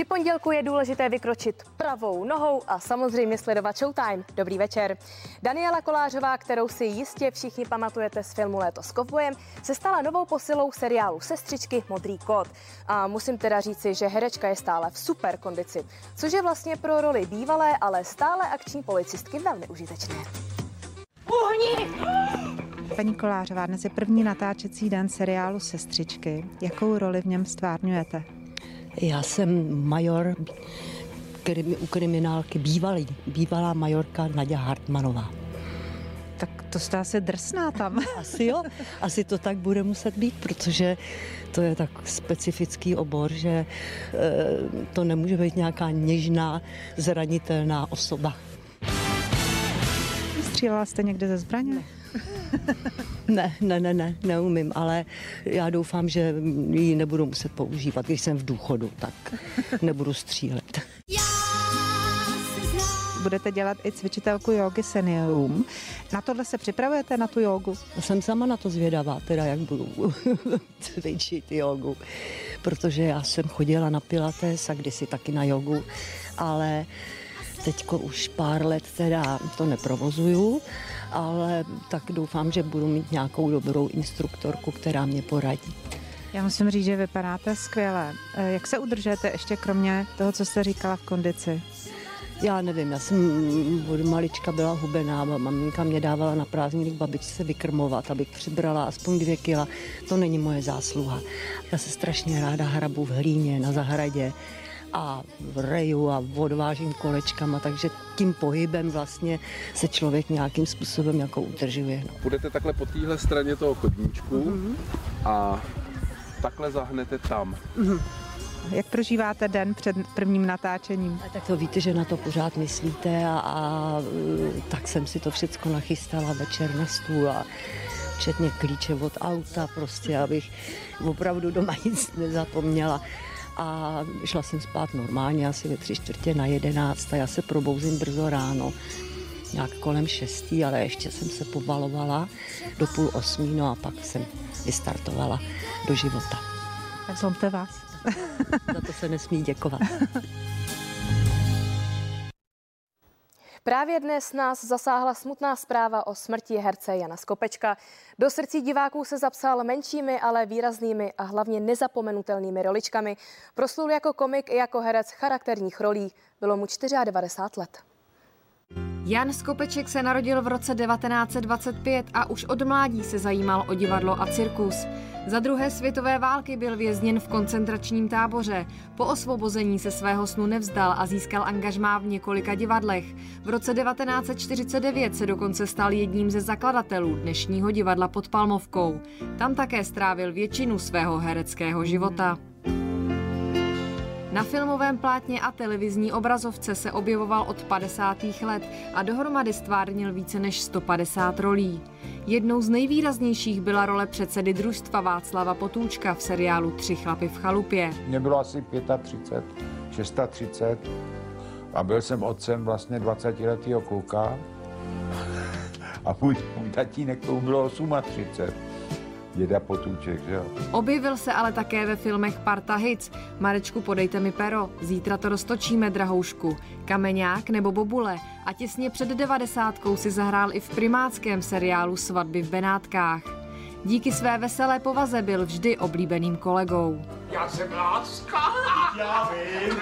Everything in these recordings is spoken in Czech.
Při pondělku je důležité vykročit pravou nohou a samozřejmě sledovat Showtime. Dobrý večer. Daniela Kolářová, kterou si jistě všichni pamatujete z filmu Léto s kovbojem, se stala novou posilou seriálu Sestřičky Modrý kód. A musím teda říci, že herečka je stále v super kondici, což je vlastně pro roli bývalé, ale stále akční policistky velmi užitečné. Uhni! Paní Kolářová, dnes je první natáčecí den seriálu Sestřičky. Jakou roli v něm stvárňujete? Já jsem major u kriminálky, bývalý, bývalá majorka Nadia Hartmanová. Tak to jste asi drsná tam. Asi jo, asi to tak bude muset být, protože to je tak specifický obor, že e, to nemůže být nějaká něžná, zranitelná osoba. Střílela jste někde ze zbraně? Ne. Ne, ne, ne, ne, neumím, ale já doufám, že ji nebudu muset používat. Když jsem v důchodu, tak nebudu střílet. Budete dělat i cvičitelku jogy seniorům. Na tohle se připravujete, na tu jogu? Jsem sama na to zvědavá, teda jak budu cvičit jogu, protože já jsem chodila na pilates a kdysi taky na jogu, ale teďko už pár let teda to neprovozuju, ale tak doufám, že budu mít nějakou dobrou instruktorku, která mě poradí. Já musím říct, že vypadáte skvěle. Eh, jak se udržujete ještě kromě toho, co jste říkala v kondici? Já nevím, já jsem od malička byla hubená, maminka mě dávala na prázdniny k babičce vykrmovat, abych přibrala aspoň dvě kila. To není moje zásluha. Já se strašně ráda hrabu v hlíně, na zahradě a reju a odvážím kolečkama, takže tím pohybem vlastně se člověk nějakým způsobem jako udržuje. No. Budete takhle po téhle straně toho chodníčku mm-hmm. a takhle zahnete tam. Mm-hmm. Jak prožíváte den před prvním natáčením? A tak to víte, že na to pořád myslíte a, a tak jsem si to všechno nachystala večer na stůl a včetně klíče od auta, prostě abych opravdu doma nic nezapomněla a šla jsem spát normálně, asi ve tři čtvrtě na jedenáct a já se probouzím brzo ráno, nějak kolem šestý, ale ještě jsem se pobalovala do půl osmí, no a pak jsem vystartovala do života. Tak zlomte vás. Za to se nesmí děkovat. Právě dnes nás zasáhla smutná zpráva o smrti herce Jana Skopečka. Do srdcí diváků se zapsal menšími, ale výraznými a hlavně nezapomenutelnými roličkami. Proslul jako komik i jako herec charakterních rolí. Bylo mu 94 let. Jan Skopeček se narodil v roce 1925 a už od mládí se zajímal o divadlo a cirkus. Za druhé světové války byl vězněn v koncentračním táboře. Po osvobození se svého snu nevzdal a získal angažmá v několika divadlech. V roce 1949 se dokonce stal jedním ze zakladatelů dnešního divadla pod Palmovkou. Tam také strávil většinu svého hereckého života. Na filmovém plátně a televizní obrazovce se objevoval od 50. let a dohromady stvárnil více než 150 rolí. Jednou z nejvýraznějších byla role předsedy družstva Václava Potůčka v seriálu Tři chlapy v chalupě. Mě bylo asi 35, 630 a byl jsem otcem vlastně 20 letého kluka a můj, můj tatínek to bylo 38 děda Potůček, že jo. Objevil se ale také ve filmech Parta Hits, Marečku podejte mi pero, Zítra to roztočíme drahoušku, Kameňák nebo Bobule a těsně před devadesátkou si zahrál i v primáckém seriálu Svatby v Benátkách. Díky své veselé povaze byl vždy oblíbeným kolegou. Já jsem láska. Já vím.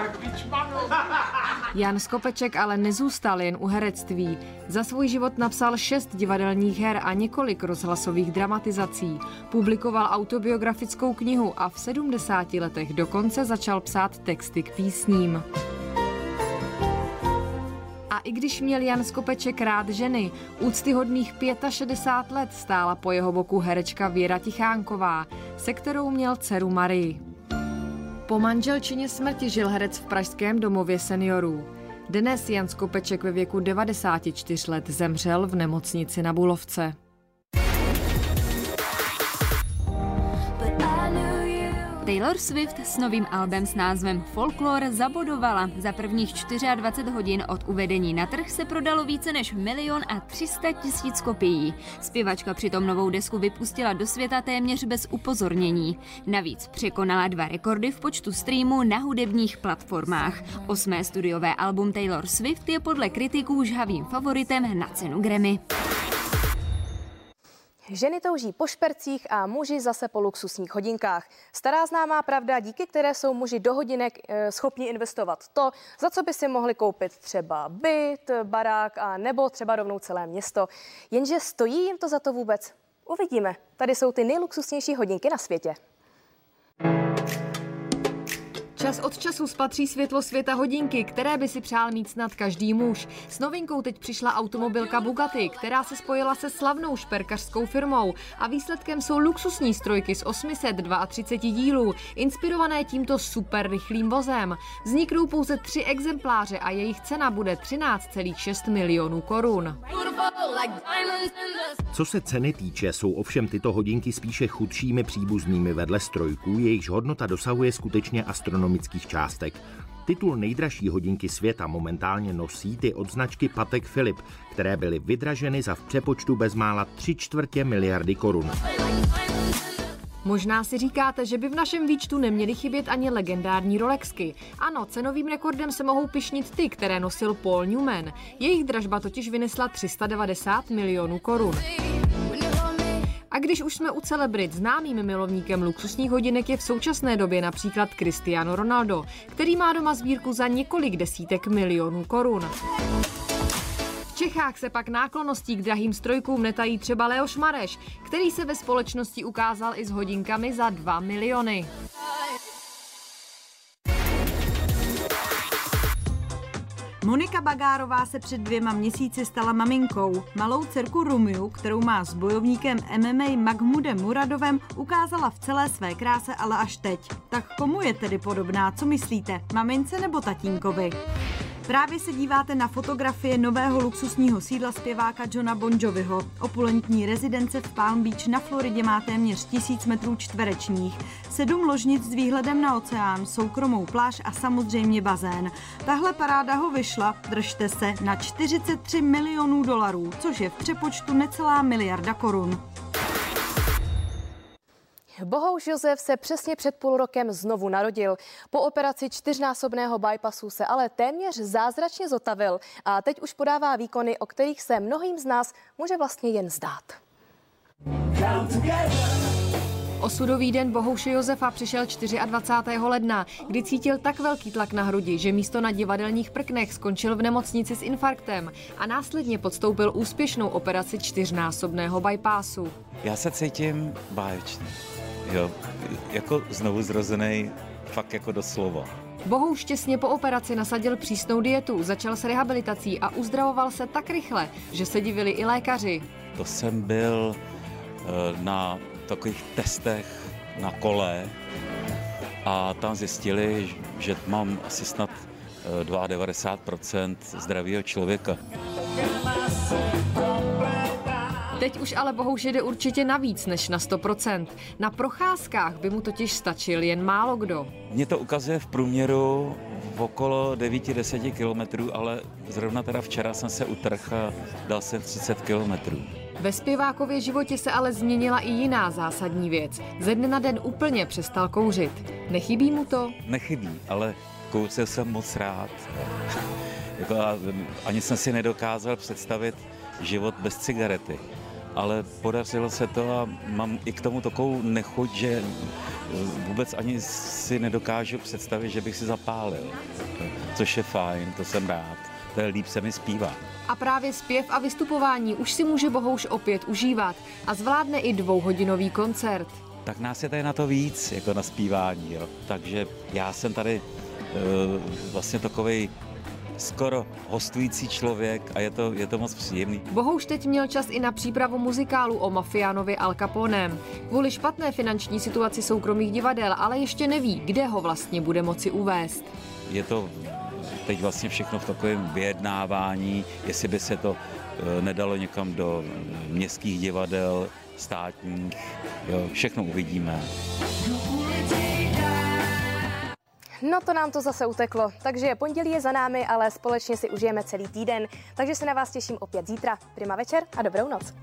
Jan Skopeček ale nezůstal jen u herectví. Za svůj život napsal šest divadelních her a několik rozhlasových dramatizací. Publikoval autobiografickou knihu a v 70 letech dokonce začal psát texty k písním. I když měl Jan Skopeček rád ženy, úctyhodných 65 let stála po jeho boku herečka Věra Tichánková, se kterou měl dceru Marii. Po manželčině smrti žil herec v pražském domově seniorů. Dnes Jan Skopeček ve věku 94 let zemřel v nemocnici na Bulovce. Taylor Swift s novým albem s názvem Folklore zabodovala. Za prvních 24 hodin od uvedení na trh se prodalo více než milion a 300 tisíc kopií. Zpěvačka přitom novou desku vypustila do světa téměř bez upozornění. Navíc překonala dva rekordy v počtu streamů na hudebních platformách. Osmé studiové album Taylor Swift je podle kritiků žhavým favoritem na cenu Grammy. Ženy touží po špercích a muži zase po luxusních hodinkách. Stará známá pravda, díky které jsou muži do hodinek e, schopni investovat to, za co by si mohli koupit třeba byt, barák a nebo třeba rovnou celé město. Jenže stojí jim to za to vůbec? Uvidíme. Tady jsou ty nejluxusnější hodinky na světě. Čas od času spatří světlo světa hodinky, které by si přál mít snad každý muž. S novinkou teď přišla automobilka Bugatti, která se spojila se slavnou šperkařskou firmou a výsledkem jsou luxusní strojky z 832 dílů, inspirované tímto super rychlým vozem. Vzniknou pouze tři exempláře a jejich cena bude 13,6 milionů korun. Co se ceny týče, jsou ovšem tyto hodinky spíše chudšími příbuznými vedle strojků, jejichž hodnota dosahuje skutečně astronomických částek. Titul nejdražší hodinky světa momentálně nosí ty od značky Patek Philip, které byly vydraženy za v přepočtu bezmála 3 čtvrtě miliardy korun. Možná si říkáte, že by v našem výčtu neměly chybět ani legendární Rolexky. Ano, cenovým rekordem se mohou pišnit ty, které nosil Paul Newman. Jejich dražba totiž vynesla 390 milionů korun. A když už jsme u celebrit, známým milovníkem luxusních hodinek je v současné době například Cristiano Ronaldo, který má doma sbírku za několik desítek milionů korun. Čechách se pak náklonností k drahým strojkům netají třeba Leoš Mareš, který se ve společnosti ukázal i s hodinkami za 2 miliony. Monika Bagárová se před dvěma měsíci stala maminkou. Malou dcerku Rumiu, kterou má s bojovníkem MMA Mahmudem Muradovem, ukázala v celé své kráse, ale až teď. Tak komu je tedy podobná, co myslíte, mamince nebo tatínkovi? Právě se díváte na fotografie nového luxusního sídla zpěváka Johna Bon Joviho. Opulentní rezidence v Palm Beach na Floridě má téměř tisíc metrů čtverečních, sedm ložnic s výhledem na oceán, soukromou pláž a samozřejmě bazén. Tahle paráda ho vyšla, držte se, na 43 milionů dolarů, což je v přepočtu necelá miliarda korun. Bohouš Josef se přesně před půl rokem znovu narodil. Po operaci čtyřnásobného bypassu se ale téměř zázračně zotavil a teď už podává výkony, o kterých se mnohým z nás může vlastně jen zdát. Osudový den Bohouše Josefa přišel 24. ledna, kdy cítil tak velký tlak na hrudi, že místo na divadelních prknech skončil v nemocnici s infarktem a následně podstoupil úspěšnou operaci čtyřnásobného bypassu. Já se cítím báječně. Jo, jako znovu zrozený, fakt jako doslova. Bohouš těsně po operaci nasadil přísnou dietu, začal s rehabilitací a uzdravoval se tak rychle, že se divili i lékaři. To jsem byl eh, na takových testech na kole a tam zjistili, že mám asi snad 92% eh, zdravého člověka. Teď už ale Bohouš jede určitě navíc než na 100%. Na procházkách by mu totiž stačil jen málo kdo. Mně to ukazuje v průměru v okolo 9-10 kilometrů, ale zrovna teda včera jsem se utrhl a dal jsem 30 kilometrů. Ve zpěvákově životě se ale změnila i jiná zásadní věc. Ze dne na den úplně přestal kouřit. Nechybí mu to? Nechybí, ale kouřil jsem moc rád. jako, ani jsem si nedokázal představit život bez cigarety ale podařilo se to a mám i k tomu takovou nechuť, že vůbec ani si nedokážu představit, že bych si zapálil. Což je fajn, to jsem rád. To je líp se mi zpívá. A právě zpěv a vystupování už si může Bohouš opět užívat a zvládne i dvouhodinový koncert. Tak nás je tady na to víc, jako na zpívání. Jo. Takže já jsem tady uh, vlastně takový skoro hostující člověk a je to, je to moc příjemný. Bohouš teď měl čas i na přípravu muzikálu o mafiánovi Al Caponem. Kvůli špatné finanční situaci soukromých divadel ale ještě neví, kde ho vlastně bude moci uvést. Je to teď vlastně všechno v takovém vyjednávání, jestli by se to eh, nedalo někam do městských divadel, státních, jo, všechno uvidíme. No to nám to zase uteklo, takže pondělí je za námi, ale společně si užijeme celý týden. Takže se na vás těším opět zítra. Prima večer a dobrou noc.